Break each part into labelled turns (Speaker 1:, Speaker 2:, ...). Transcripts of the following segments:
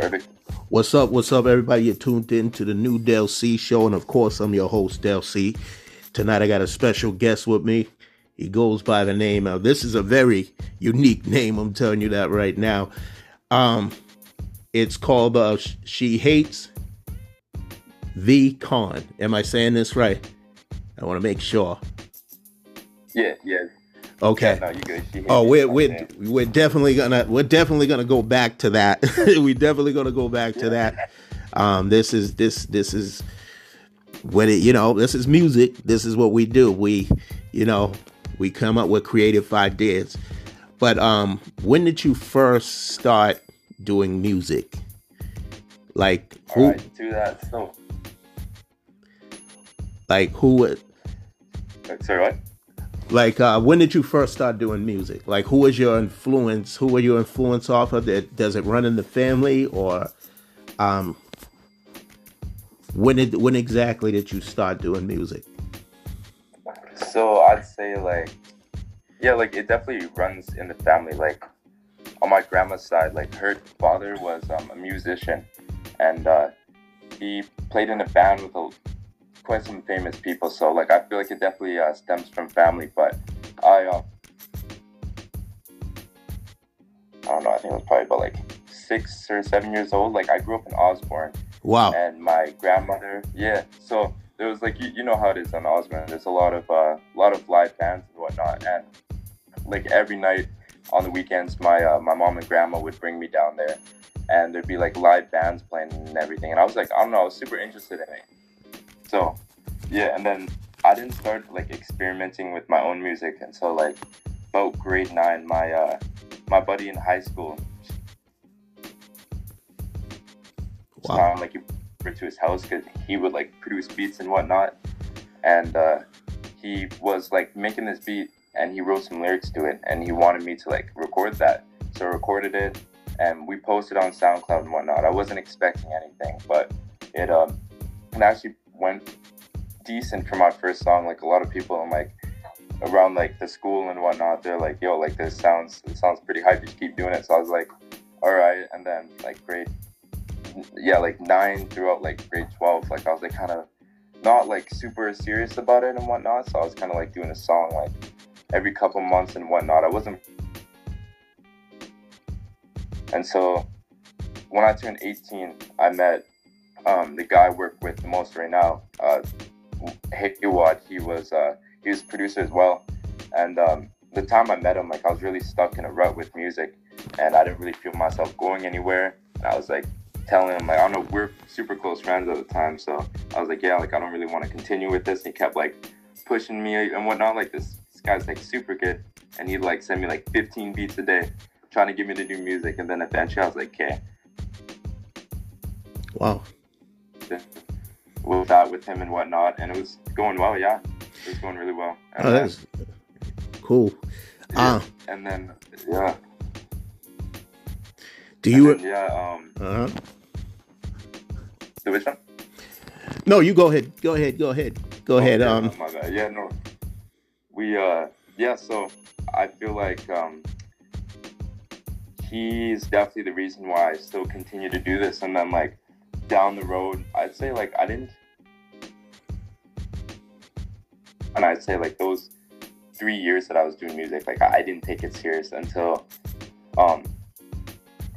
Speaker 1: Perfect.
Speaker 2: What's up? What's up, everybody? You're tuned in to the new Del C show, and of course, I'm your host, Del C. Tonight, I got a special guest with me. He goes by the name of. This is a very unique name. I'm telling you that right now. Um, it's called uh, She Hates the Con. Am I saying this right? I want to make sure.
Speaker 1: Yeah, yeah.
Speaker 2: Okay.
Speaker 1: Yeah, no.
Speaker 2: Oh, we're we're we're definitely gonna we're definitely gonna go back to that. we're definitely gonna go back to that. Um, this is this this is when it you know this is music. This is what we do. We you know we come up with creative ideas. But um, when did you first start doing music? Like who?
Speaker 1: Right, do that. So,
Speaker 2: Like who?
Speaker 1: uh, sorry, what?
Speaker 2: Like uh, when did you first start doing music? Like who was your influence? Who were your influence off of? That does it run in the family or um when did when exactly did you start doing music?
Speaker 1: So I'd say like, yeah, like it definitely runs in the family. Like on my grandma's side, like her father was um, a musician, and uh, he played in a band with a, quite some famous people. So like I feel like it definitely uh, stems from family. But I, uh, I don't know. I think it was probably about like six or seven years old. Like I grew up in Osborne
Speaker 2: Wow.
Speaker 1: and my grandmother yeah so there was like you, you know how it is on Osborne there's a lot of uh, lot of live bands and whatnot and like every night on the weekends my uh, my mom and grandma would bring me down there and there'd be like live bands playing and everything and I was like I don't know I was super interested in it so yeah and then I didn't start like experimenting with my own music until like about grade nine my uh my buddy in high school.
Speaker 2: Wow.
Speaker 1: like you over to his house because he would like produce beats and whatnot. And uh, he was like making this beat and he wrote some lyrics to it and he wanted me to like record that. So I recorded it and we posted on soundcloud and whatnot. I wasn't expecting anything but it um it actually went decent for my first song like a lot of people and like around like the school and whatnot they're like yo like this sounds it sounds pretty hype you keep doing it so i was like all right and then like grade yeah, like nine throughout like grade 12, like I was like kind of not like super serious about it and whatnot. So I was kind of like doing a song like every couple months and whatnot. I wasn't. And so when I turned 18, I met um, the guy I work with the most right now, uh. He was uh, he was producer as well. And um, the time I met him, like I was really stuck in a rut with music, and I didn't really feel myself going anywhere. And I was like telling him like I don't know we're super close friends at the time, so I was like yeah like I don't really want to continue with this. And he kept like pushing me and whatnot. Like this, this guy's like super good, and he'd like send me like 15 beats a day, trying to get me to do music. And then eventually I was like okay,
Speaker 2: Wow.
Speaker 1: With that with him and whatnot, and it was going well. Yeah, it was going really well. And
Speaker 2: Oh, that's cool. Uh,
Speaker 1: and then yeah,
Speaker 2: do you
Speaker 1: then, yeah um
Speaker 2: uh-huh.
Speaker 1: the which one?
Speaker 2: No, you go ahead. Go ahead. Go ahead. Go ahead.
Speaker 1: Oh, yeah,
Speaker 2: Um
Speaker 1: oh, my bad. Yeah, no. We uh yeah, so I feel like um he's definitely the reason why I still continue to do this and then like down the road I'd say like I didn't and I'd say like those three years that I was doing music, like I didn't take it serious until um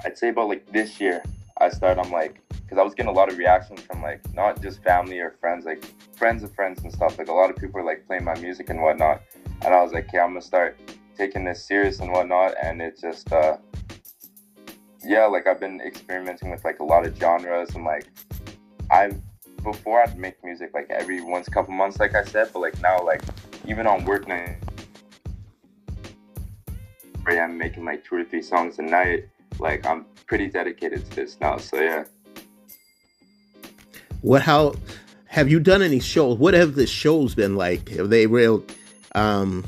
Speaker 1: I'd say about like this year I started I'm like because I was getting a lot of reactions from like not just family or friends, like friends of friends and stuff. Like a lot of people are like playing my music and whatnot, and I was like, okay, I'm gonna start taking this serious and whatnot. And it just, uh, yeah, like I've been experimenting with like a lot of genres and like I've before I'd make music like every once a couple months, like I said, but like now like even on work night, where I'm making like two or three songs a night. Like I'm pretty dedicated to this now, so yeah.
Speaker 2: what how have you done any shows? What have the shows been like? Have they real um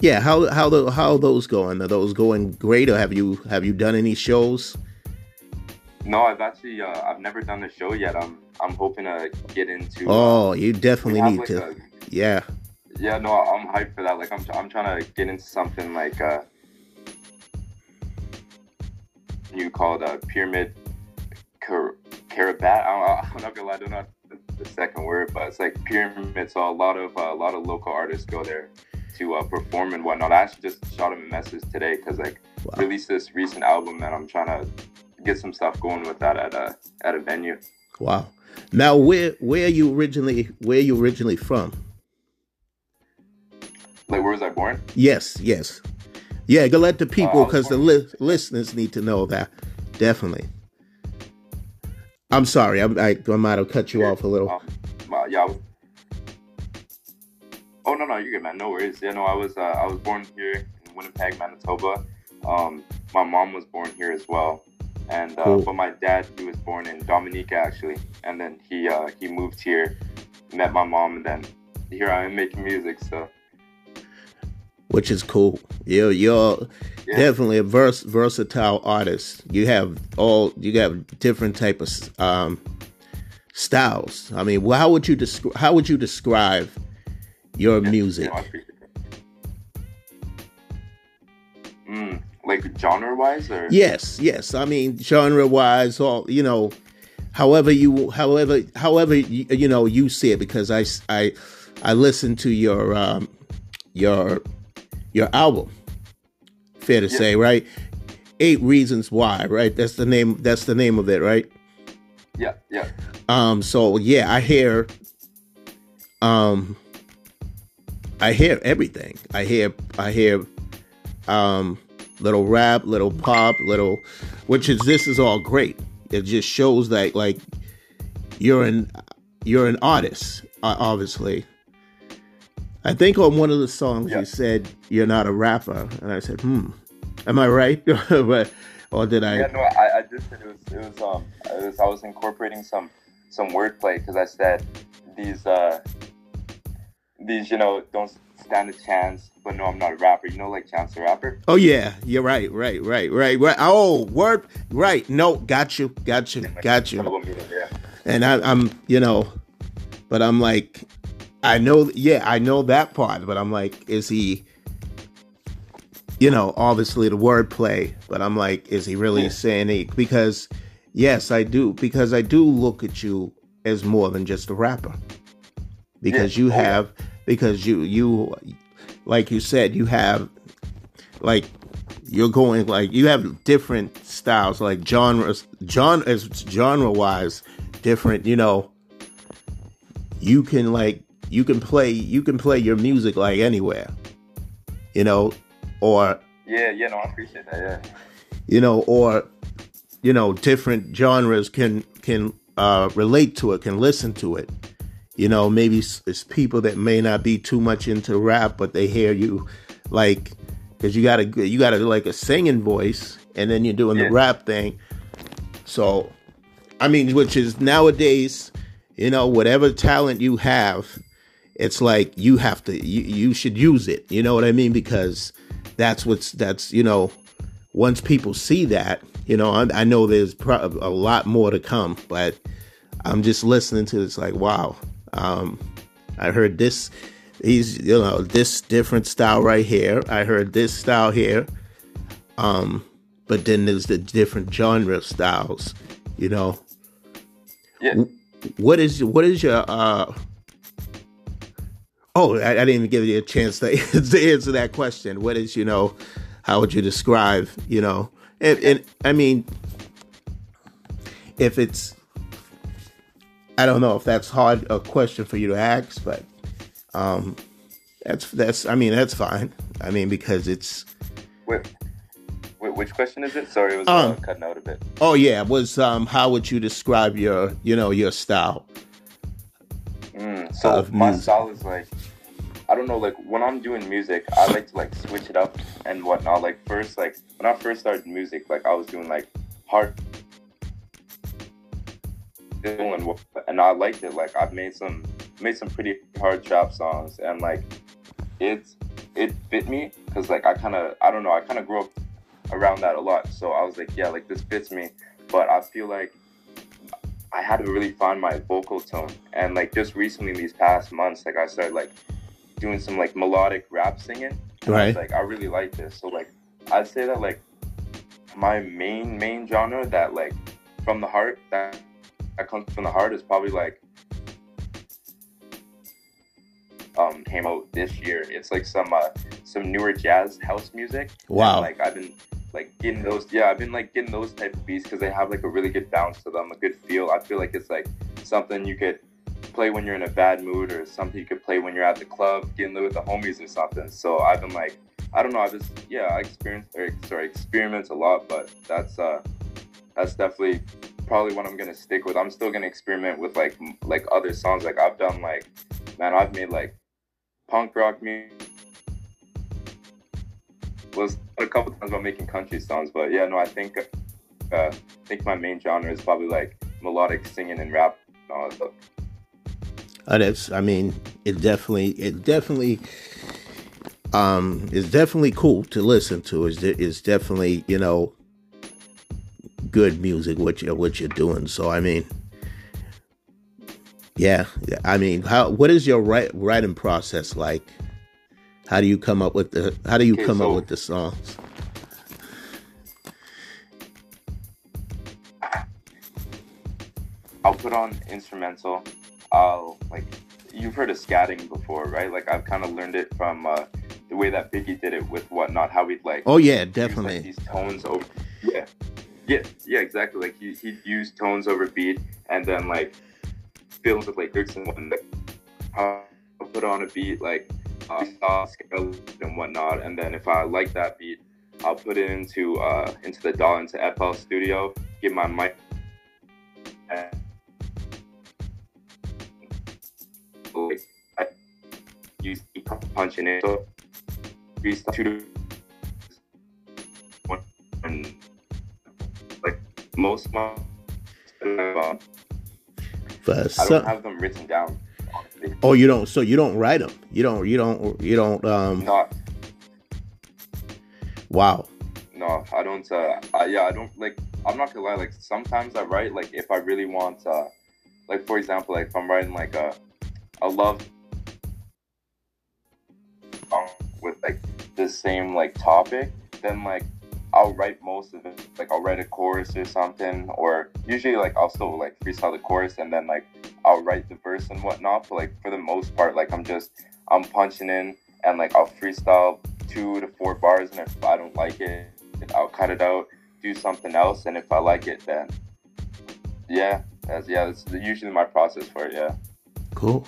Speaker 2: yeah, how how the how are those going? Are those going great or have you have you done any shows?
Speaker 1: No, I've actually uh, I've never done a show yet. I'm I'm hoping to get into. uh,
Speaker 2: Oh, you definitely need
Speaker 1: like,
Speaker 2: to.
Speaker 1: a-
Speaker 2: Yeah.
Speaker 1: yeah, no, I'm hyped for that. Like I'm I'm trying to get into something like uh venue called uh, Pyramid Car- Carabat. I am not gonna lie, I don't know the, the, second word, but it's like pyramid. So a lot of uh, a lot of local artists go there to uh, perform and whatnot. I actually just shot him a message today because like wow. released this recent album and I'm trying to get some stuff going with that at a at a venue.
Speaker 2: Wow. Now, where where are you originally where are you originally from?
Speaker 1: Like, where was I born?
Speaker 2: Yes, yes. Yeah, go let the people, because uh, the li- listeners need to know that. Definitely. I'm sorry, I, I, I might have cut you yeah, off a little. Um,
Speaker 1: uh, yeah. Was... Oh no, no, you're good, man. No worries. Yeah, no, I was uh, I was born here in Winnipeg, Manitoba. Um, my mom was born here as well, and uh, cool. but my dad he was born in Dominica actually, and then he uh, he moved here, met my mom, and then here I am making music. So
Speaker 2: which is cool. You're you're yeah. definitely a vers- versatile artist. You have all you have different type of um, styles. I mean, well, how would you describe how would you describe your music?
Speaker 1: Mm, like genre wise, or
Speaker 2: yes, yes. I mean, genre wise, all you know, however you, however, however you, you know you see it. Because I I I listen to your um, your your album. Fair to yeah. say, right? Eight Reasons Why, right? That's the name. That's the name of it, right?
Speaker 1: Yeah, yeah.
Speaker 2: Um. So yeah, I hear. Um. I hear everything. I hear. I hear. Um. Little rap, little pop, little, which is this is all great. It just shows that like you're an you're an artist, obviously, I think on one of the songs yeah. you said you're not a rapper, and I said, "Hmm, am I right?" but or did I?
Speaker 1: Yeah, no, I, I just said it was it was um it was, I was incorporating some some wordplay because I said these uh these you know don't stand a chance, but no, I'm not a rapper. You know, like Chance the Rapper.
Speaker 2: Oh yeah, you're right, right, right, right, right. Oh, word, right. No, got you, got you, got you. And I, I'm, you know, but I'm like, I know, yeah, I know that part, but I'm like, is he? You know, obviously the wordplay, but I'm like, is he really yeah. Hmm. saying it? Because, yes, I do. Because I do look at you as more than just a rapper. Because yeah. you oh, have, because you you, like you said, you have, like, you're going like you have different styles, like genres, genre as genre wise, different. You know, you can like you can play you can play your music like anywhere you know or
Speaker 1: yeah yeah no i appreciate that yeah
Speaker 2: you know or you know different genres can can uh relate to it can listen to it you know maybe it's, it's people that may not be too much into rap but they hear you like because you gotta you gotta like a singing voice and then you're doing yeah. the rap thing. So i mean which is nowadays you know whatever talent you have it's like you have to you, you should use it. You know what i mean? Because that's what's that's you know once people see that you know i, I know there's pro- a lot more to come but i'm just listening to it's like wow um i heard this he's you know this different style right here. I heard this style here. Um but then there's the different genre styles you know?
Speaker 1: Yeah.
Speaker 2: What is what is your uh Oh, I, I, didn't even give you a chance to, to answer that question. What is, you know, how would you describe, you know, and, and I mean, if it's, I don't know if that's hard a question for you to ask, but um, that's that's I mean that's fine. I mean because it's.
Speaker 1: Wait, wait which question is it? Sorry, it was uh, um, cutting out a bit.
Speaker 2: Oh yeah, was um, how would you describe your you know your style?
Speaker 1: Mm, so my music. style is like I don't know, like when I'm doing music, I like to like switch it up and whatnot. Like first, like when I first started music, like I was doing like hard and and I liked it. Like I've made some made some pretty hard trap songs and like it's it fit me because like I kind of I don't know I kind of grew up around that a lot. So I was like, yeah, like this fits me. But I feel like I had to really find my vocal tone. And like just recently, these past months, like I started like doing some like melodic rap singing.
Speaker 2: Right.
Speaker 1: I like I really like this. So like I'd say that like my main main genre that like from the heart that that comes from the heart is probably like um came out this year. It's like some uh some newer jazz house music.
Speaker 2: Wow.
Speaker 1: And, like I've been like getting those yeah, I've been like getting those type of beats because they have like a really good bounce to them, a good feel. I feel like it's like something you could play when you're in a bad mood or something you could play when you're at the club getting lit with the homies or something. So I've been like I don't know, I just yeah, I experience or sorry, experiment a lot, but that's uh that's definitely probably what I'm gonna stick with. I'm still gonna experiment with like like other songs. Like I've done like man, I've made like punk rock music. Was a couple times about making country songs, but yeah, no, I think uh, I think my main genre is probably like melodic singing and rap and all that stuff.
Speaker 2: Uh, that's I mean, it definitely it definitely um is definitely cool to listen to. Is is definitely, you know, good music what you what you're doing. So I mean yeah, I mean, how what is your write, writing process like? How do you come up with the how do you
Speaker 1: Okay,
Speaker 2: come up with the songs?
Speaker 1: I'll put on instrumental. I'll like you've heard of scatting before, right? Like I've kind of learned it from uh, the way that Biggie did it with whatnot. How we'd like
Speaker 2: Oh yeah,
Speaker 1: use, like,
Speaker 2: definitely.
Speaker 1: these tones over. Yeah, yeah, yeah, exactly. Like he he'd use tones over beat, and then like fills with like and whatnot. I'll put on a beat like uh, and whatnot, and then if I like that beat, I'll put it into uh into the DAW into FL Studio, get my mic. And like I use punching it. So we most of my uh,
Speaker 2: For
Speaker 1: I don't have them written down. honestly.
Speaker 2: oh, you don't. So you don't write them. You don't. You don't. You don't. Um.
Speaker 1: Not
Speaker 2: Wow.
Speaker 1: no, I don't. Uh, I, yeah, I don't like. I'm not gonna lie. Like sometimes I write like if I really want. Uh, like for example, like if I'm writing like a a love song with like the same like topic, then like I'll write most of it. Like I'll write a chorus or something, or usually like I'll still like freestyle the chorus and then like I'll write the verse and whatnot. But like for the most part, like I'm just I'm punching in and like I'll freestyle two to four bars, and if I don't like it, I'll cut it out, do something else, and if I like it, then yeah, that's yeah, that's usually my process for it. Yeah.
Speaker 2: Cool.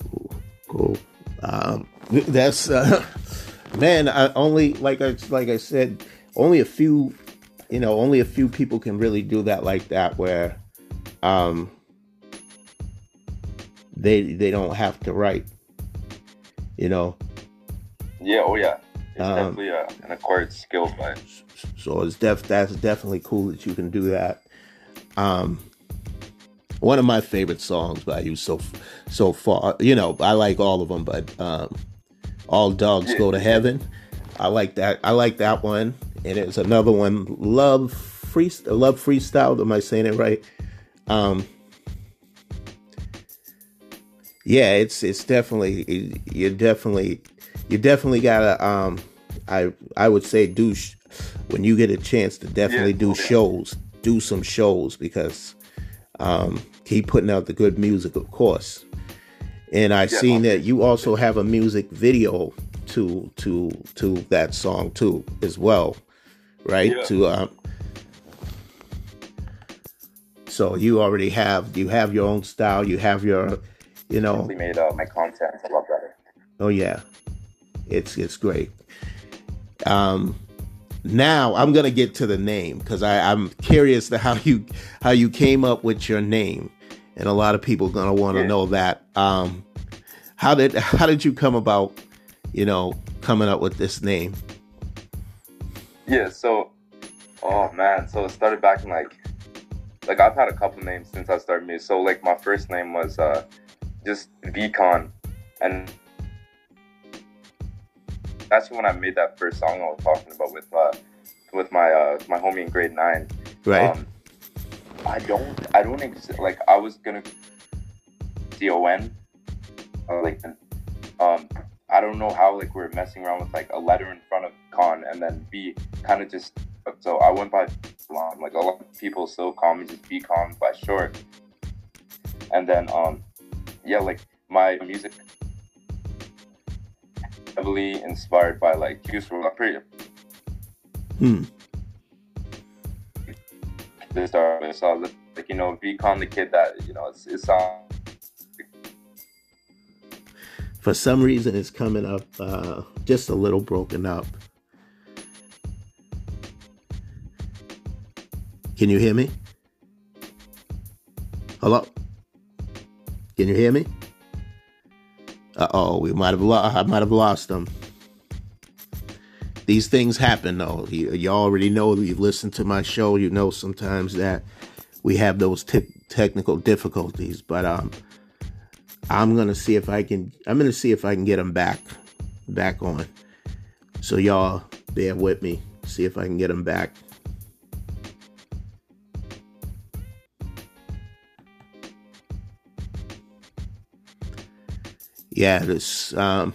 Speaker 2: Cool. Cool. Um, that's uh, man. I only like I like I said, only a few. You know, only a few people can really do that like that, where um, they they don't have to write. You know,
Speaker 1: Yeah. Oh yeah. It's
Speaker 2: Um,
Speaker 1: definitely uh, an acquired skill, but
Speaker 2: so it's def that's definitely cool that you can do that. Um, one of my favorite songs by you so so far, you know, I like all of them, but um, all dogs go to heaven. I like that. I like that one, and it's another one, love free love freestyle. Am I saying it right? Um, yeah, it's it's definitely you definitely you definitely gotta um I I would say do sh- when you get a chance to definitely
Speaker 1: Yeah,
Speaker 2: do shows, do some shows because um keep putting out the good music, of course. And I
Speaker 1: Yeah,
Speaker 2: seen that you also have a music video to to to that song too as well, right?
Speaker 1: Yeah.
Speaker 2: To um so you already have you have your own style, you have your you know
Speaker 1: definitely made uh, my content a lot better.
Speaker 2: Oh yeah, it's it's great. Um, now I'm gonna get to the name because I'm curious to how you how you came up with your name, and a lot of people gonna want to
Speaker 1: Yeah.
Speaker 2: know that. Um, how did how did you come about, you know, coming up with this name?
Speaker 1: Yeah, so oh man, so it started back in like like I've had a couple names since I started music. So like my first name was uh just VCon and that's when I made that first song I was talking about with uh with my uh my homie in grade nine.
Speaker 2: Right.
Speaker 1: Um, I don't I don't ex- like I was gonna D O N uh, like um I don't know how like we are messing around with like a letter in front of con and then B kind of just
Speaker 3: So I went by. Like a lot of people still call me just Calm by short. And then um yeah, like my music heavily inspired by like Juice WRLD. Pretty. Hmm. This star, so like you know, Calm the kid that you know it's it's on.
Speaker 2: For some reason, it's coming up uh, just a little broken up. Can you hear me? Hello? Can you hear me? Uh oh, we might have lost. I might have lost them. These things happen, though. You, you already know. You've listened to my show. You know sometimes that we have those t- technical difficulties. But um, I'm gonna see if I can. I'm gonna see if I can get them back, back on. So y'all bear with me. See if I can get them back. yeah, this um,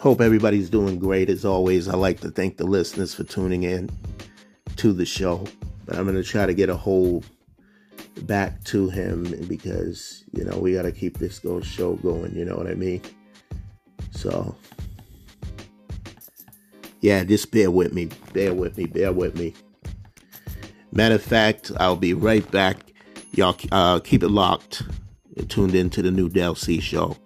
Speaker 2: hope everybody's doing great as always. I like to thank the listeners for tuning in to the show, but I'm gonna try to get a hold back to him because you know we got to keep this go show going. You know what I mean? So yeah, just bear with me, bear with me, bear with me. Matter of fact, I'll be right back. Y'all uh, keep it locked tuned into the new Del C show.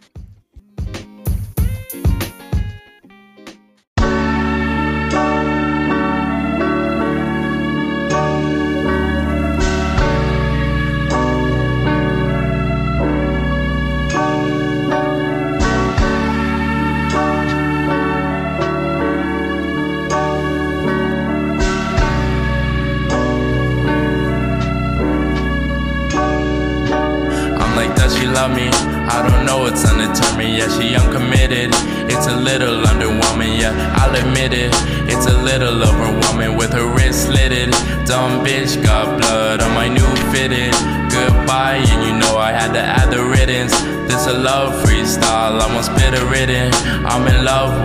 Speaker 4: Some bitch got blood on my new fitted. Goodbye, and you know I had to add the riddance. This a love freestyle, I'm on a ridden. I'm in love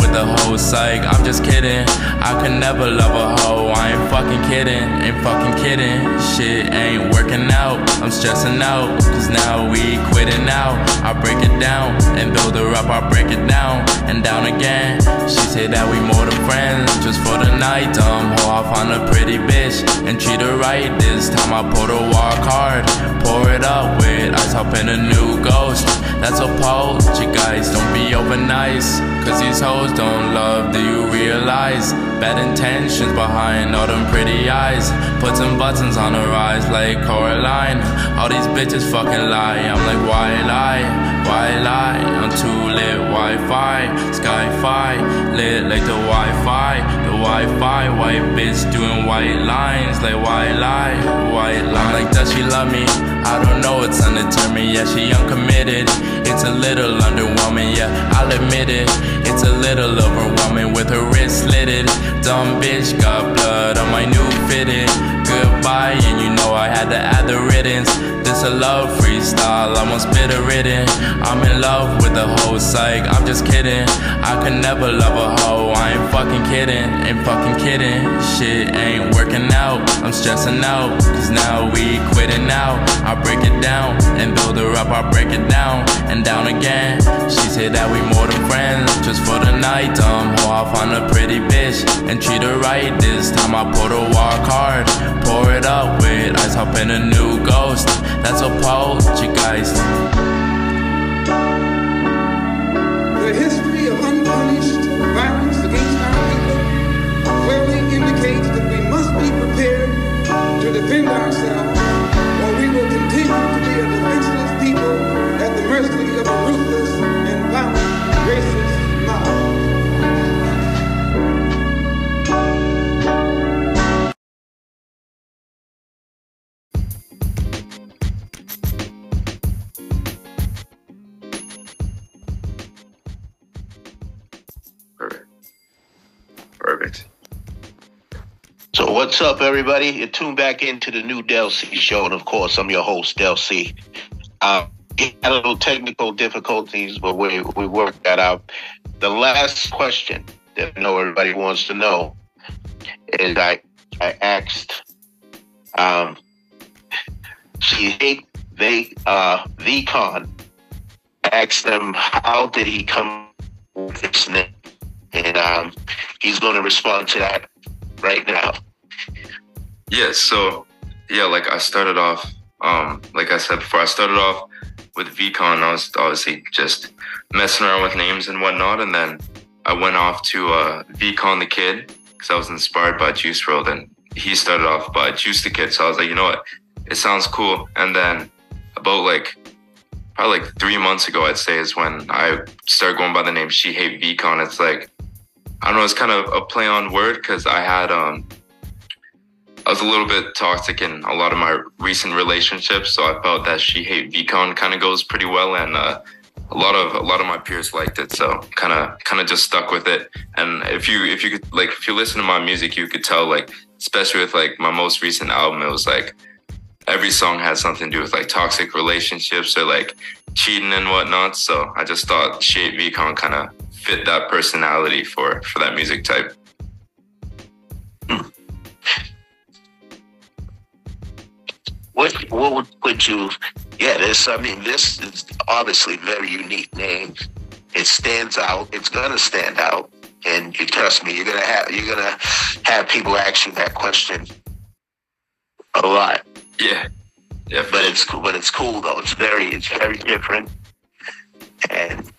Speaker 4: stressing out, cause now we quitting out. I break it down and build her up, I break it down and down again. She said that we more than friends, just for the night. Dumb hoe, I find a pretty bitch and treat her right. This time I put her walk hard, pour it up with ice, hop in a new ghost. That's a pose, you guys don't be over nice. Cause these hoes don't love, do you realize? Bad intentions behind all them pretty eyes. Put some buttons on her eyes like Coraline. All these bitches fucking lie. I'm like, why lie? Lie? I'm too lit, Wi-Fi, Sky-Fi, lit like the Wi-Fi, the Wi-Fi. White bitch doing white lines, like why lie? White line. Like, does she love me? I don't know, it's undetermined. Yeah, she uncommitted. It's a little underwhelming. Yeah, I'll admit it. It's a little overwhelming with her wrist slitted. Dumb bitch got blood on my new fitted. Goodbye, and you know I had to add the riddance. This a love freestyle, I'm on spitter ridden. I'm in love with the whole psych, I'm just kidding. I could never love a hoe, I ain't fucking kidding, ain't fucking kidding. Shit ain't working out, I'm stressing out, cause now we quitting out. I break it down and build her up, I break it down and down again. She said that we more than friends, just for the night. Dumb hoe, I find a pretty bitch and treat her right. This time I put her walk hard, pour it up with ice, hop in a new ghost. That's a poltergeist.
Speaker 5: The history of unpunished violence against our people clearly indicates that we must be prepared to defend ourselves, or we will continue to be a defenseless people at the mercy of a ruthless and violent racist
Speaker 2: What's up, everybody? You tune back into the new Del C show, and of course, I'm your host, Del C. Uh, had a little technical difficulties, but we we worked that out. The last question that I know everybody wants to know: and I I asked um she hate they uh VCon asked them how did he come with this name and um he's gonna respond to that right now.
Speaker 1: Yeah, so yeah, like I started off, um, like I said before, I started off with VCon. I was obviously just messing around with names and whatnot, and then I went off to uh, VCon the Kid because I was inspired by Juice WRLD, and he started off by Juice the Kid. So I was like, you know what, it sounds cool. And then about like probably like three months ago, I'd say is when I started going by the name She Hate VCon. It's like I don't know, it's kind of a play on word because I had um I was a little bit toxic in a lot of my recent relationships, so I felt that she hate VCon kind of goes pretty well, and uh, a lot of a lot of my peers liked it, so kind of kind of just stuck with it. And if you if you could like if you listen to my music, you could tell like especially with like my most recent album, it was like every song has something to do with like toxic relationships or like cheating and whatnot. So I just thought She Hate VCon kind of fit that personality for for that music type.
Speaker 2: What what would, would you? Yeah, this. I mean, this is obviously very unique name. It stands out. It's gonna stand out, and you trust me, you're gonna have you're gonna have people ask you that question a lot.
Speaker 1: Yeah, yeah.
Speaker 2: But it's cool. But it's cool though. It's very it's very different, and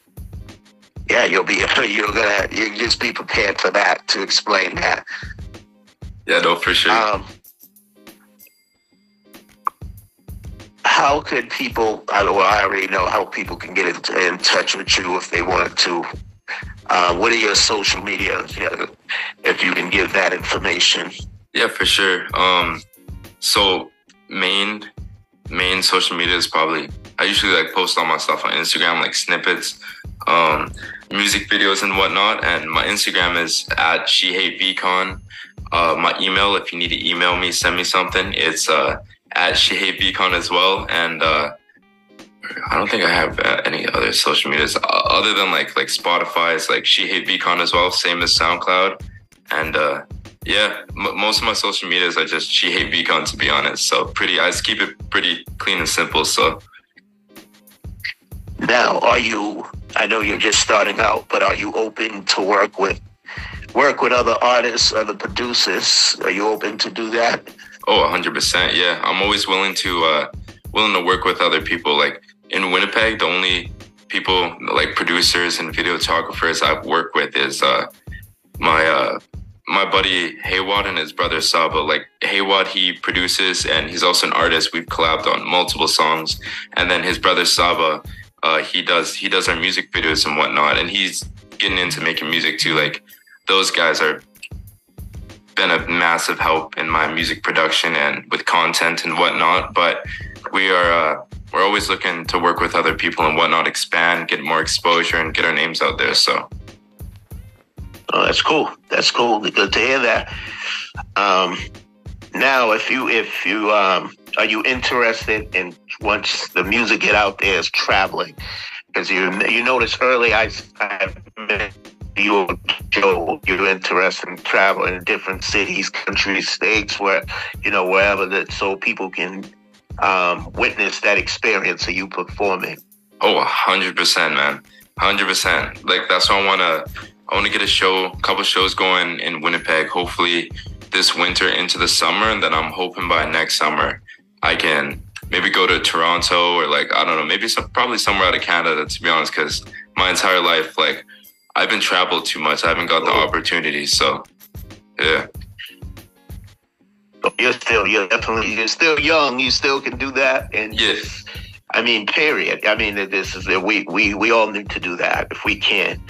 Speaker 2: yeah, you'll be you're gonna you just be prepared for that to explain that.
Speaker 1: Yeah, no, for sure.
Speaker 2: Um, how could people? I, well, I already know how people can get in, in touch with you if they wanted to. Uh, what are your social media? If you can give that information.
Speaker 1: Yeah, for sure. Um, so main main social media is probably I usually like post all my stuff on Instagram, like snippets, um, music videos and whatnot. And my Instagram is at she hate vcon. Uh, my email, if you need to email me, send me something. It's uh, at she hate vcon as well. And uh, I don't think I have uh, any other social medias other than like like Spotify. It's like she hate vcon as well, same as SoundCloud. And uh, yeah, m- most of my social medias are just she hate vcon to be honest. So pretty, I just keep it pretty clean and simple. So
Speaker 2: Now, are you? I know you're just starting out, but are you open to work with work with other artists, other producers? Are you open to do that?
Speaker 1: Oh, 100%. Yeah. I'm always willing to uh willing to work with other people like in Winnipeg, the only people like producers and videographers I've worked with is uh my uh my buddy Haywad and his brother Saba. Like Haywad, he produces and he's also an artist. We've collabed on multiple songs. And then his brother Saba, uh, he does he does our music videos and whatnot. And he's getting into making music too. Like those guys are been a massive help in my music production and with content and whatnot. But we are uh, we're always looking to work with other people and whatnot, expand, get more exposure, and get our names out there. So
Speaker 2: Oh, that's cool. That's cool. Good to hear that. Um, now, if you if you um, are you interested in once the music get out there is traveling? Because you you notice early I I met you Joe. You're interested in traveling in different cities, countries, states, where you know wherever that so people can um, witness that experience of you performing.
Speaker 1: Oh, hundred percent, man, hundred percent. Like that's why I wanna, I wanna get a show, a couple shows going in Winnipeg. Hopefully this winter into the summer, and then I'm hoping by next summer I can maybe go to Toronto or like I don't know, maybe some probably somewhere out of Canada. To be honest, because my entire life, like I've been traveled too much. I haven't got the opportunity. So yeah,
Speaker 2: You're still you're definitely you're still young. You still can do that, and
Speaker 1: yeah,
Speaker 2: I mean, period. I mean, this is we we we all need to do that if we can,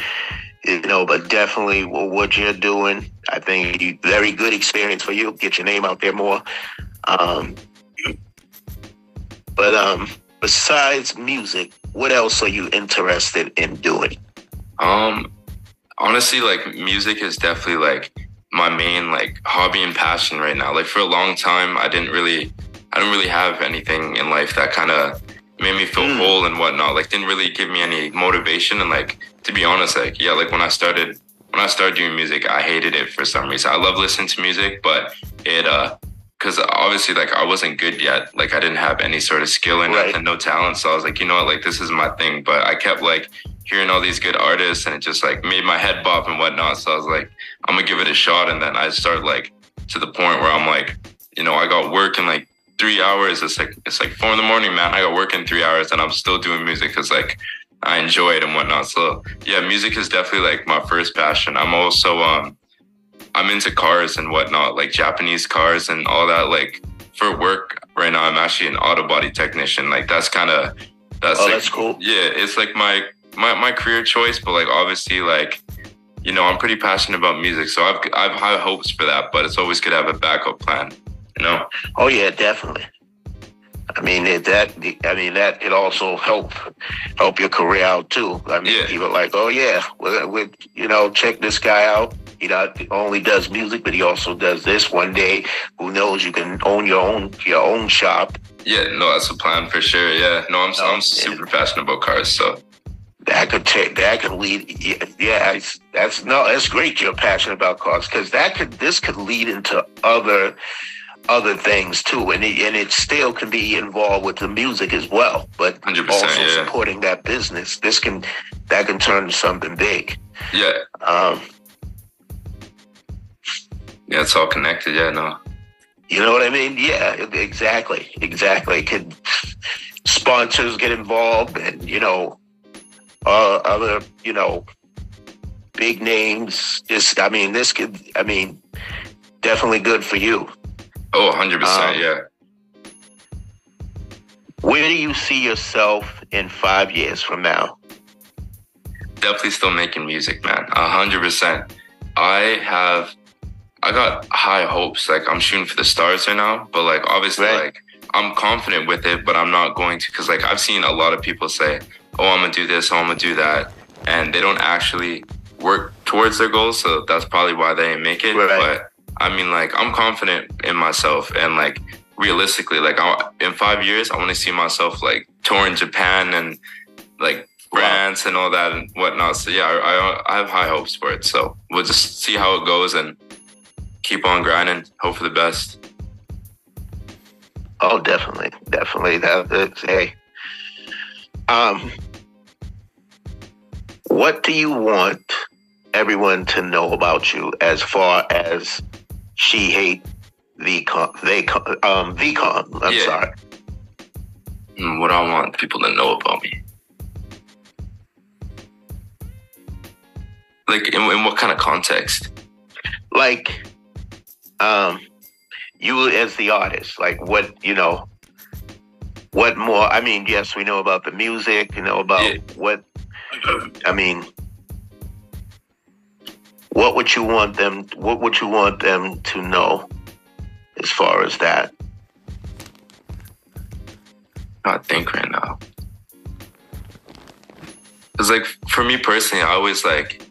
Speaker 2: you know. But definitely, what you're doing, I think, you, very good experience for you. Get your name out there more. Um, but um, besides music, what else are you interested in doing?
Speaker 1: Um, honestly, like music is definitely like my main like hobby and passion right now. Like for a long time, I didn't really, I didn't really have anything in life that kind of made me feel
Speaker 2: Mm.
Speaker 1: whole and whatnot. Like didn't really give me any motivation. And like to be honest, like yeah, like when I started when when I started doing music, I hated it for some reason. I love listening to music, but it uh because obviously like I wasn't good yet. Like I didn't have any sort of skill in
Speaker 2: Right.
Speaker 1: it and no talent. So I was like, you know what, like this is my thing. But I kept like hearing all these good artists and it just like made my head bop and whatnot. So I was like, I'm gonna give it a shot. And then I started like to the point where I'm like, you know, I got work in like three hours. It's like it's like four in the morning, man. I got work in three hours and I'm still doing music because like I enjoy it and whatnot. So yeah, music is definitely like my first passion. I'm also um I'm into cars and whatnot, like Japanese cars and all that. Like for work right now, I'm actually an auto body technician. Like that's kind of that's
Speaker 2: Oh,
Speaker 1: like,
Speaker 2: that's cool.
Speaker 1: yeah, it's like my my my career choice, but like obviously like you know I'm pretty passionate about music, so I've I've high hopes for that. But it's always good to have a backup plan. You know,
Speaker 2: Oh yeah, definitely. I mean it, that. I mean that. It also help help your career out too. I mean,
Speaker 1: Yeah.
Speaker 2: people are like, oh yeah, we, you know, check this guy out. He not only does music, but he also does this. One day, who knows? You can own your own your own shop.
Speaker 1: yeah, no, that's a plan for sure. Yeah, no, I'm I'm
Speaker 2: yeah.
Speaker 1: super passionate about cars, so
Speaker 2: That could take. That could lead. Yeah, yeah that's no. That's great. You're passionate about cars because that could. This could lead into other other things too, and it, and it still can be involved with the music as well. But
Speaker 1: 100%,
Speaker 2: also
Speaker 1: yeah.
Speaker 2: supporting that business. This can that can turn to something big.
Speaker 1: yeah,
Speaker 2: Um,
Speaker 1: yeah, it's all connected. Yeah, no,
Speaker 2: you know what I mean? Yeah, exactly, exactly. Could sponsors get involved, and you know, uh, other you know, big names. Just, I mean, this could. I mean, definitely good for you.
Speaker 1: oh, 100 percent.
Speaker 2: Um,
Speaker 1: Yeah,
Speaker 2: Where do you see yourself in five years from now?
Speaker 1: definitely still making music, man. A hundred percent. I have, I got high hopes. Like I'm shooting for the stars right now, but like obviously,
Speaker 2: Right.
Speaker 1: like I'm confident with it, but I'm not going to because like I've seen a lot of people say, "Oh, I'm gonna do this. Oh, I'm gonna do that," and they don't actually work towards their goals. So that's probably why they didn't make it.
Speaker 2: Right.
Speaker 1: But I mean, like I'm confident in myself, and like realistically, like I, in five years, I want to see myself like touring Japan and like
Speaker 2: Wow.
Speaker 1: And all that and whatnot. So yeah, I, I have high hopes for it. So we'll just see how it goes and keep on grinding. Hope for the best.
Speaker 2: Oh, definitely, definitely. That, that's hey. Um, what do you want everyone to know about you as far as she hate VCon? They con- um VCon. I'm
Speaker 1: Yeah.
Speaker 2: sorry.
Speaker 1: Mm, What I want people to know about me. Like in, in what kind of context?
Speaker 2: Like, um, you as the artist, like what you know. What more? I mean, yes, we know about the music. You know about
Speaker 1: Yeah.
Speaker 2: what I mean, what would you want them? What would you want them to know, as far as that?
Speaker 1: I think right now. It's like for me personally, I always like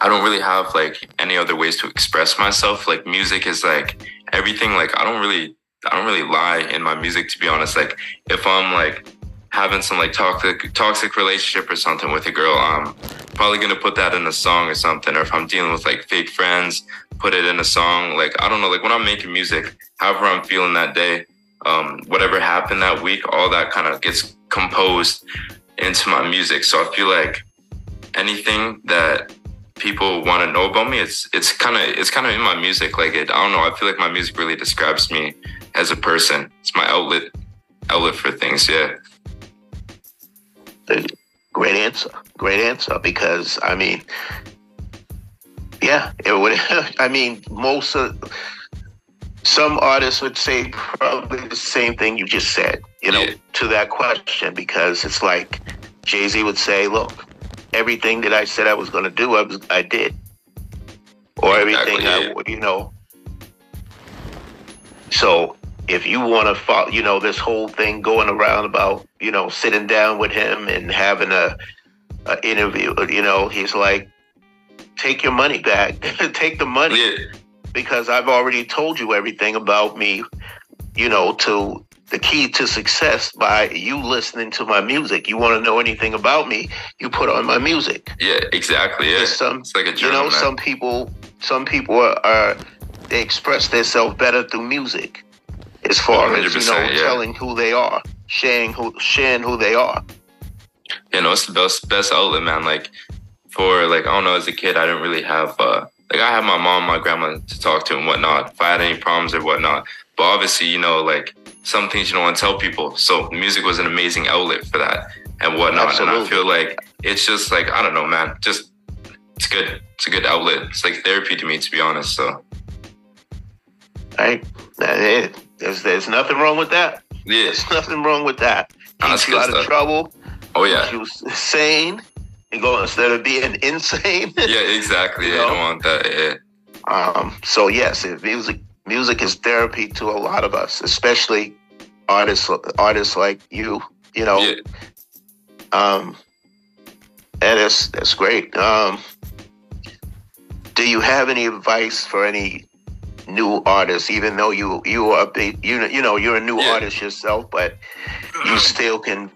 Speaker 1: I don't really have like any other ways to express myself. Like music is like everything. Like I don't really I don't really lie in my music to be honest. Like if I'm like having some like toxic toxic relationship or something with a girl, I'm probably gonna put that in a song or something. Or if I'm dealing with like fake friends, put it in a song. Like I don't know, like when I'm making music, however I'm feeling that day, um, whatever happened that week, all that kind of gets composed into my music. So I feel like anything that people want to know about me, it's it's kind of it's kind of in my music. Like it, I don't know. I feel like my music really describes me as a person. It's my outlet outlet for things. Yeah.
Speaker 2: Great answer. Great answer. Because I mean, yeah, it would. I mean, most of some artists would say probably the same thing you just said. You know,
Speaker 1: Yeah.
Speaker 2: to that question because it's like Jay Z would say, "Look, everything that I said I was going to do, I was, I did." Or everything
Speaker 1: Exactly,
Speaker 2: I, you know. So if you want to follow, you know, this whole thing going around about, you know, sitting down with him and having a, a interview, you know, he's like, take your money back, take the money
Speaker 1: Yeah.
Speaker 2: because I've already told you everything about me, you know, to the key to success by you listening to my music. You want to know anything about me, you put on my music.
Speaker 1: Yeah, exactly. Yeah,
Speaker 2: some,
Speaker 1: it's like a
Speaker 2: you know,
Speaker 1: man.
Speaker 2: some people, some people are, are they express themselves better through music, as far as you know,
Speaker 1: yeah.
Speaker 2: telling who they are, sharing who, sharing who they are.
Speaker 1: you know, it's the best best outlet, man. Like for like I don't know, as a kid, I didn't really have uh like I had my mom, my grandma to talk to and whatnot. If I had any problems or whatnot, but obviously, you know, like some things you don't want to tell people. So music was an amazing outlet for that and whatnot. And I feel like it's just like I don't know, man. Just it's good. It's a good outlet. It's like therapy to me, to be honest. So
Speaker 2: Right? That. There's there's nothing wrong with that.
Speaker 1: yeah.
Speaker 2: There's nothing wrong with that. Keeps you out of trouble.
Speaker 1: Oh yeah.
Speaker 2: You sane. And go instead of being insane.
Speaker 1: Yeah, exactly. Yeah, I don't want that. Yeah.
Speaker 2: Um, so yes, it- music music is therapy to a lot of us, especially artists artists like you. You know,
Speaker 1: Yeah.
Speaker 2: um, and that's that's great. Um, do you have any advice for any new artists? Even though you you are a big, you know you know you're a new
Speaker 1: Yeah.
Speaker 2: artist yourself, but you still can.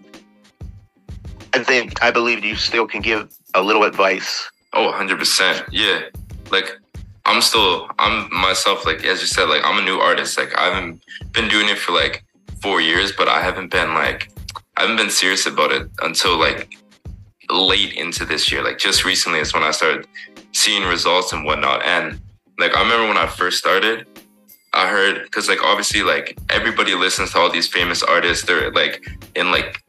Speaker 2: I think I believe you still can give a little advice.
Speaker 1: Oh, 100%. Yeah. Like, I'm still, I'm myself, like, as you said, like, I'm a new artist. Like, I haven't been doing it for like four years, but I haven't been like, I haven't been serious about it until like late into this year. Like, just recently is when I started seeing results and whatnot. And like, I remember when I first started, I heard, because like, obviously, like, everybody listens to all these famous artists. They're like in like,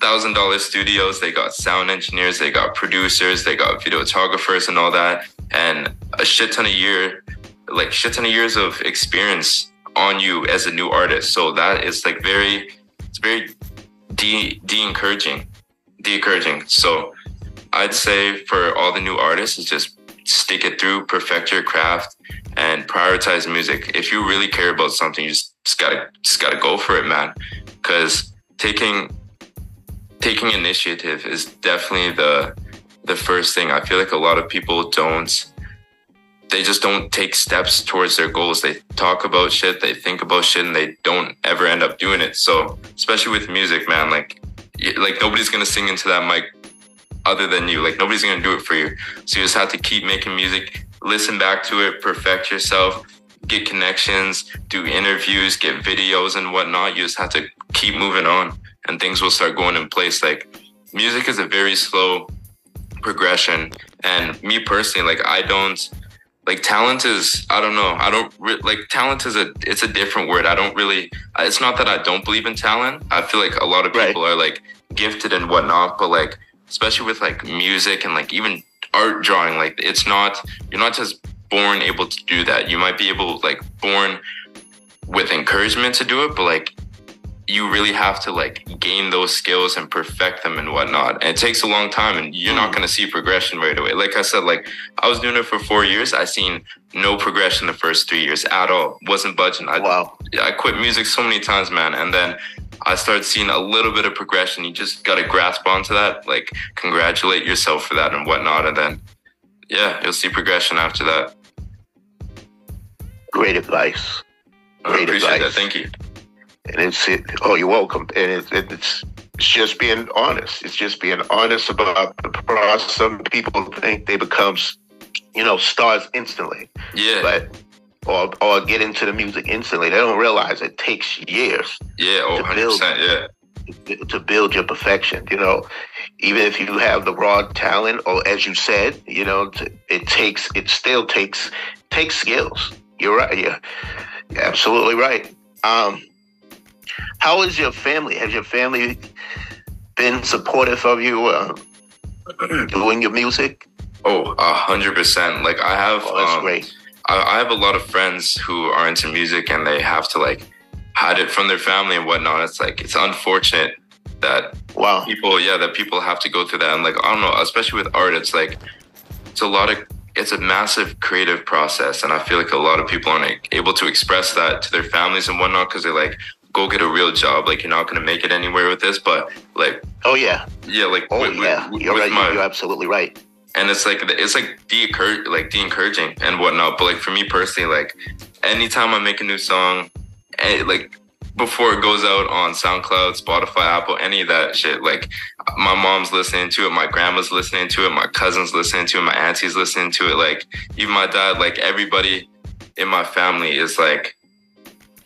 Speaker 1: thousand dollar studios. They got sound engineers, they got producers, they got videographers and all that, and a shit ton of year, like shit ton of years of experience on you as a new artist. So that is like very, it's very de de encouraging, de encouraging. So I'd say for all the new artists is just stick it through, perfect your craft, and prioritize music. If you really care about something, you just, just gotta just gotta go for it, man. Because taking taking initiative is definitely the the first thing. I feel like a lot of people don't they just don't take steps towards their goals. They talk about shit, they think about shit, and they don't ever end up doing it. So, especially with music, man, like, like nobody's gonna sing into that mic other than you. Like, nobody's gonna do it for you. So you just have to keep making music, listen back to it, perfect yourself, get connections, do interviews, get videos and whatnot. You just have to keep moving on, and things will start going in place. Like, music is a very slow progression, and me personally, like, I don't like talent is i don't know. I don't re- like talent is a it's a different word. I don't really it's not that i don't believe in talent. I feel like a lot of
Speaker 2: Right.
Speaker 1: people are like gifted and whatnot but like especially with like music and like even art drawing like it's not you're not just born able to do that. You might be able like born with encouragement to do it but like you really have to like gain those skills and perfect them and whatnot. And it takes a long time and you're not hmm. going to see progression right away. Like I said, like I was doing it for four years. I seen no progression the first three years at all. Wasn't budging. I,
Speaker 2: Wow.
Speaker 1: I quit music so many times, man. And then I started seeing a little bit of progression. You just got to grasp onto that, like congratulate yourself for that and whatnot. And then, yeah, you'll see progression after that.
Speaker 2: Great advice.
Speaker 1: I
Speaker 2: Great
Speaker 1: appreciate
Speaker 2: advice.
Speaker 1: that. Thank you.
Speaker 2: And it's it, oh, you're welcome. And it's it's it's just being honest. It's just being honest about the process. Some people think they become, you know, stars instantly,
Speaker 1: Yeah.
Speaker 2: but or or get into the music instantly. They don't realize it takes years
Speaker 1: yeah. Oh,
Speaker 2: to build.
Speaker 1: 100%. Yeah.
Speaker 2: to build your perfection. You know, even if you have the raw talent, or as you said, you know, it takes it still takes takes skills. You're right. Yeah, absolutely right. Um, how is your family? Has your family been supportive of you uh, doing your music?
Speaker 1: Oh, a hundred percent. Like I have,
Speaker 2: Oh, that's
Speaker 1: um,
Speaker 2: great.
Speaker 1: I, I have a lot of friends who are into music and they have to like hide it from their family and whatnot. It's like it's unfortunate that
Speaker 2: Wow.
Speaker 1: people, yeah, that people have to go through that. And like I don't know, especially with art, it's like it's a lot of it's a massive creative process, and I feel like a lot of people aren't able to express that to their families and whatnot because they're like, go get a real job. Like you're not gonna make it anywhere with this, but like
Speaker 2: Oh yeah.
Speaker 1: yeah, like
Speaker 2: Oh
Speaker 1: with- with-
Speaker 2: yeah.
Speaker 1: with
Speaker 2: You're right.
Speaker 1: my-
Speaker 2: You're absolutely right.
Speaker 1: and it's like it's like de like de encouraging and whatnot. But like for me personally, like anytime I make a new song, and like before it goes out on SoundCloud, Spotify, Apple, any of that shit. Like my mom's listening to it, my grandma's listening to it, my cousins listening to it, my auntie's listening to it. Like even my dad, like everybody in my family is like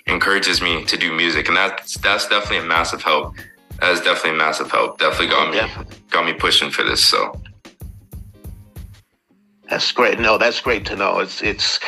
Speaker 1: encourages me to do music, and that's that's definitely a massive help. That is definitely a massive help. Definitely got me got me pushing for this. So
Speaker 2: that's great. No, that's great to know. It's it's.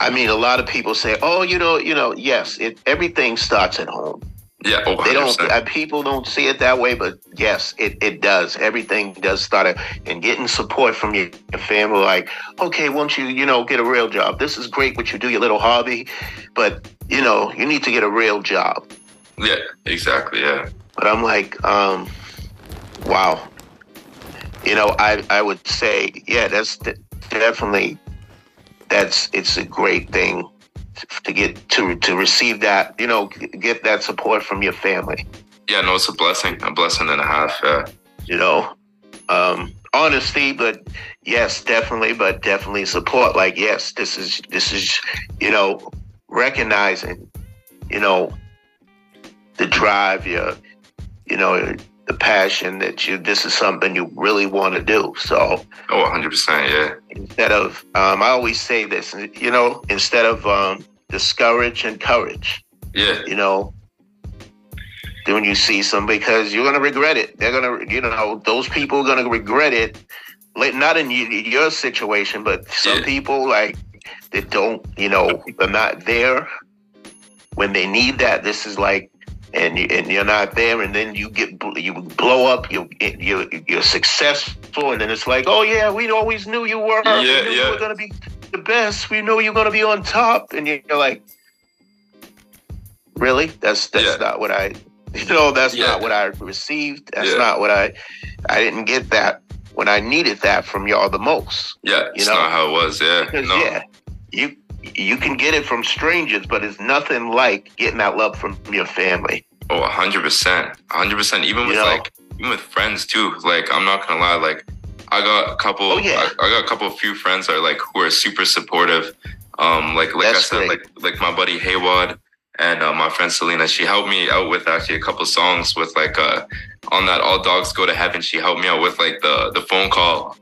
Speaker 2: I mean, a lot of people say, "Oh, you know, you know, yes, it everything starts at home."
Speaker 1: Yeah, oh,
Speaker 2: they don't. Uh, people don't see it that way, but yes, it, it does. Everything does start at, and getting support from your, your family. Like, okay, won't you, you know, get a real job? This is great what you do, your little hobby, but you know, you need to get a real job.
Speaker 1: Yeah, exactly. Yeah.
Speaker 2: But I'm like, um, wow. You know, I I would say, yeah, that's definitely that's it's a great thing to get to to receive that you know get that support from your family
Speaker 1: yeah no it's a blessing a blessing and a half yeah
Speaker 2: you know um honesty but yes definitely but definitely support like yes this is this is you know recognizing you know the drive your you know the passion that you this is something you really want to do. So
Speaker 1: Oh 100%, yeah.
Speaker 2: Instead of um I always say this, you know, instead of um discourage and courage.
Speaker 1: Yeah.
Speaker 2: You know, when you see some because you're going to regret it. They're going to, you know, those people are going to regret it. Not in your situation, but some yeah. people like that don't, you know, They're not there when they need that. This is like and you, and you're not there, and then you get you blow up, you you you're successful, and then it's like, oh yeah, we always knew you were,
Speaker 1: yeah,
Speaker 2: we
Speaker 1: yeah.
Speaker 2: you were gonna be the best, we knew you're gonna be on top, and you're like, really? That's that's yeah. not what I, you know, that's yeah. not what I received. That's yeah. not what I, I didn't get that when I needed that from y'all the most.
Speaker 1: Yeah, you know? not how it was. Yeah,
Speaker 2: no. yeah, you you can get it from strangers, but it's nothing like getting that love from your family.
Speaker 1: Oh, 100%. 100%. Even with you know? like, even with friends too. Like, I'm not gonna lie, like, I got a couple, oh, yeah. I, I, got a couple of few friends that are like, who are super supportive. Um, like, like That's I said, great. like, like my buddy Haywad and uh, my friend Selena, she helped me out with actually a couple songs with like, uh, on that All Dogs Go to Heaven, she helped me out with like the, the phone call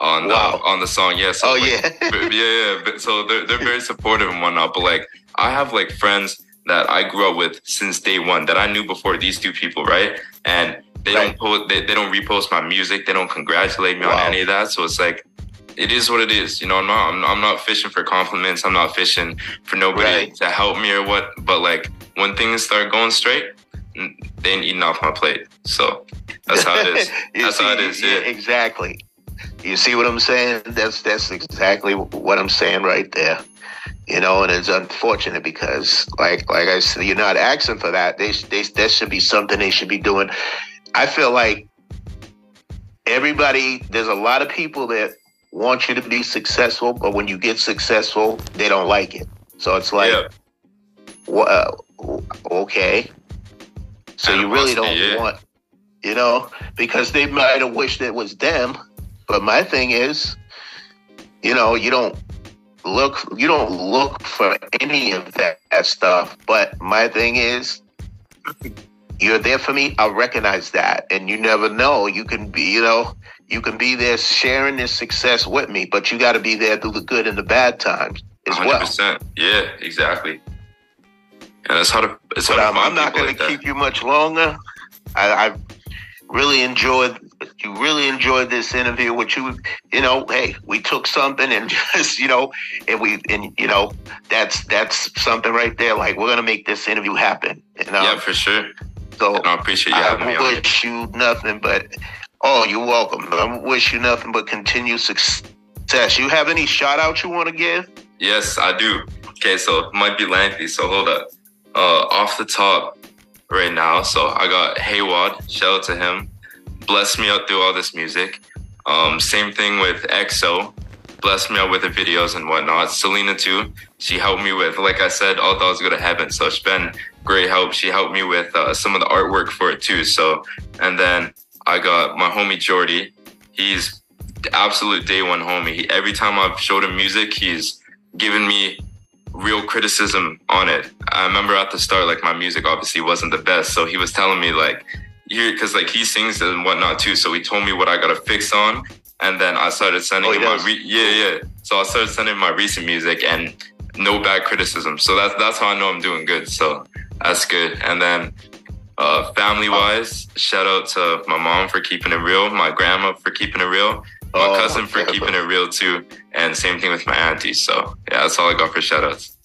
Speaker 1: on wow. on the song. Yeah.
Speaker 2: So,
Speaker 1: oh
Speaker 2: like,
Speaker 1: yeah. yeah, yeah. So they're they're very supportive and whatnot. But like I have like friends that I grew up with since day one that I knew before these two people, right? And they right. don't post, they, they don't repost my music. They don't congratulate me wow. on any of that. So it's like, it is what it is. You know, I'm not, I'm, I'm not fishing for compliments. I'm not fishing for nobody right. to help me or what. But like when things start going straight, they ain't eating off my plate. So that's how it is. that's see, how it is. Yeah.
Speaker 2: Exactly. You see what I'm saying? That's that's exactly what I'm saying right there. You know, and it's unfortunate because, like, like I said, you're not asking for that. They, they, that should be something they should be doing. I feel like everybody, there's a lot of people that want you to be successful, but when you get successful, they don't like it. So it's like, yeah. well, uh, okay. So you really don't yeah. want, you know, because they might have wished it was them but my thing is, you know, you don't look you don't look for any of that, that stuff. But my thing is you're there for me, I'll recognize that. And you never know. You can be, you know, you can be there sharing this success with me, but you gotta be there through the good and the bad times as 100%. well.
Speaker 1: Yeah, exactly. And that's how to. It's how
Speaker 2: to I'm, I'm not going like to keep you much longer. I, I really enjoyed you really enjoyed this interview which you you know hey we took something and just you know and we and you know that's that's something right there. Like we're gonna make this interview happen
Speaker 1: you know? yeah for sure.
Speaker 2: So
Speaker 1: and i appreciate you having
Speaker 2: I
Speaker 1: me
Speaker 2: wish you nothing but oh you're welcome. I wish you nothing but continued success. You have any shout outs you want to give?
Speaker 1: Yes i do. Okay so it might be lengthy so hold up. Uh off the top right now. So I got Haywad, shout out to him. Blessed me out through all this music. Um, same thing with EXO, blessed me out with the videos and whatnot. Selena too, she helped me with, like I said, All Dogs Go to Heaven. So it's been great help. She helped me with uh, some of the artwork for it too. So, and then I got my homie Jordy. He's the absolute day one homie. He, every time I've showed him music, he's given me real criticism on it. I remember at the start, like my music obviously wasn't the best, so he was telling me like, here, because like he sings and whatnot too. So he told me what I gotta fix on, and then I started sending
Speaker 2: Oh,
Speaker 1: him my re- yeah yeah. So I started sending my recent music and no bad criticism. So that's that's how I know I'm doing good. So that's good. And then uh, family wise, shout out to my mom for keeping it real, my grandma for keeping it real, my
Speaker 2: Oh,
Speaker 1: cousin for
Speaker 2: okay.
Speaker 1: keeping it real too, and same thing with my auntie. So yeah, that's all I got for shout outs.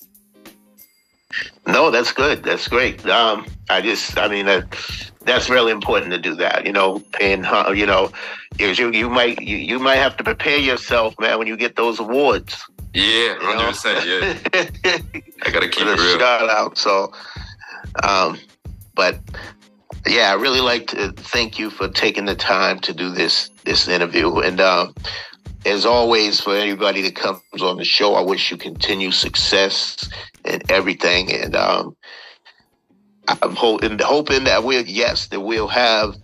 Speaker 2: No, that's good. That's great. Um, I just, I mean, that, that's really important to do that. You know, and uh, you know, you you might you, you might have to prepare yourself, man, when you get those awards.
Speaker 1: Yeah, hundred percent. Yeah, I gotta keep it real.
Speaker 2: shout out. So, um, but yeah, I really like to thank you for taking the time to do this this interview. And um, as always, for anybody that comes on the show, I wish you continued success and everything. And um, I'm hoping hoping that we'll yes that we'll have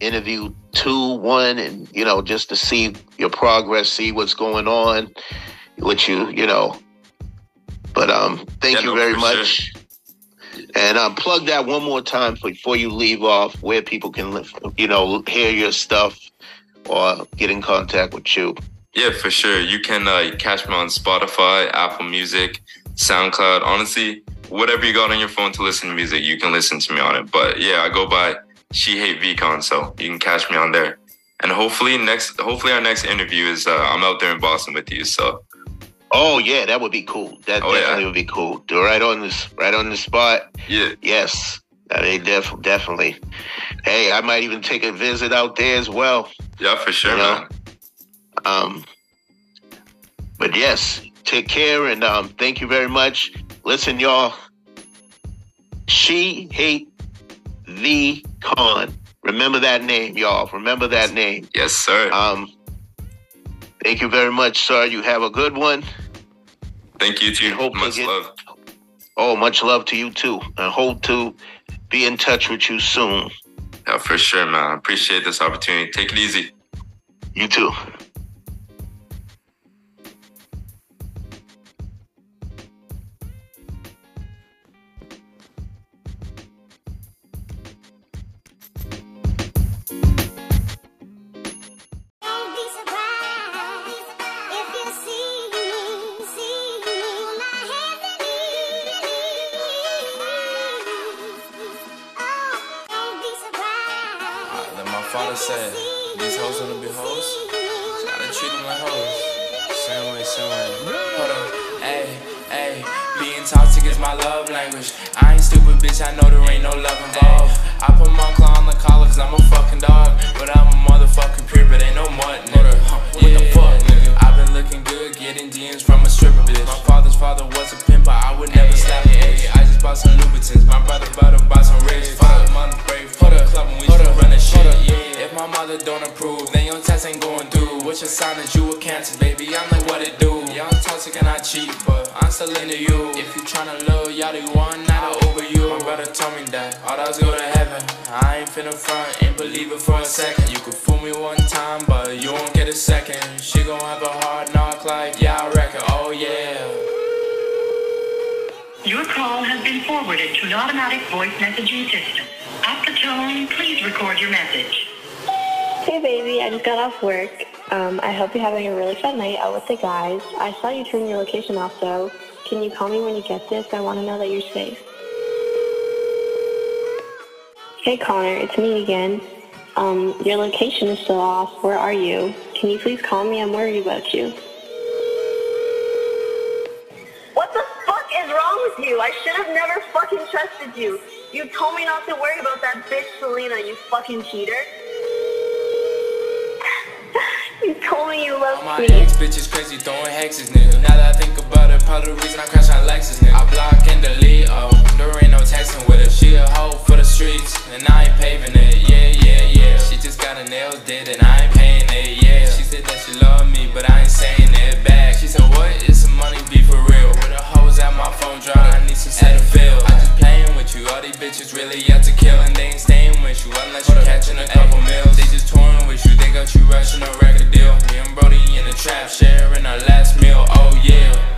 Speaker 2: interview two, one, and you know just to see your progress, see what's going on with you, you know. But um, thank
Speaker 1: Yeah,
Speaker 2: you
Speaker 1: no,
Speaker 2: very much. And um, plug that one more time before you leave off, where people can, you know, hear your stuff or get in contact with you.
Speaker 1: Yeah, for sure. You can uh, catch me on Spotify, Apple Music, SoundCloud. Honestly, whatever you got on your phone to listen to music, you can listen to me on it. But yeah, I go by She Hate VCon, so you can catch me on there. And hopefully next, hopefully our next interview is uh, I'm out there in Boston with you. So
Speaker 2: Oh yeah, that would be cool. That
Speaker 1: Oh, yeah.
Speaker 2: definitely would be cool. Do right on this, right on the spot.
Speaker 1: yeah,
Speaker 2: Yes, that they def- definitely. Hey, I might even take a visit out there as well.
Speaker 1: yeah, for sure,
Speaker 2: You know?
Speaker 1: man.
Speaker 2: Um, but yes, take care and um, thank you very much. Listen, y'all. She hate the con. Remember that name, y'all. Remember that name.
Speaker 1: Yes, sir.
Speaker 2: Um, thank you very much, sir. You have a good one.
Speaker 1: Thank you too.
Speaker 2: hope to
Speaker 1: Much
Speaker 2: get-
Speaker 1: love.
Speaker 2: Oh, much love to you too. I hope to be in touch with you soon.
Speaker 1: Yeah, for sure, man. I appreciate this opportunity. Take it easy.
Speaker 2: You too.
Speaker 6: Has been forwarded to an automatic voice messaging system. At the tone, please record your message.
Speaker 7: Hey baby, I just got off work. Um, I hope you're having a really fun night out with the guys. I saw you turn your location off though. Can you call me when you get this? I want to know that you're safe. Hey Connor, it's me again. Um, your location is still off. Where are you? Can you please call me? I'm worried about you.
Speaker 8: You? I should have never fucking trusted you. You told me not to worry about that bitch Selena, you fucking cheater. you told me you loved
Speaker 4: my
Speaker 8: me.
Speaker 4: ex bitches crazy throwing hexes, nigga. Now that I think about it, probably the reason I crash on Lexus, nigga. I block and delete, oh, there ain't no texting with her. She a hoe for the streets, and I ain't paving it. Yeah, yeah, yeah. She just got her nails did, and I ain't paying it. Yeah, said that she loved me, but I ain't saying that back. She said, What is some money be for real? With the hoes at my phone dry, I need some Cetaphil. I just playing with you, all these bitches really out to kill, and they ain't staying with you unless you catching a couple meals. They just touring with you, they got you rushing a record deal. Me and Brody in the trap, sharing our last meal, oh yeah.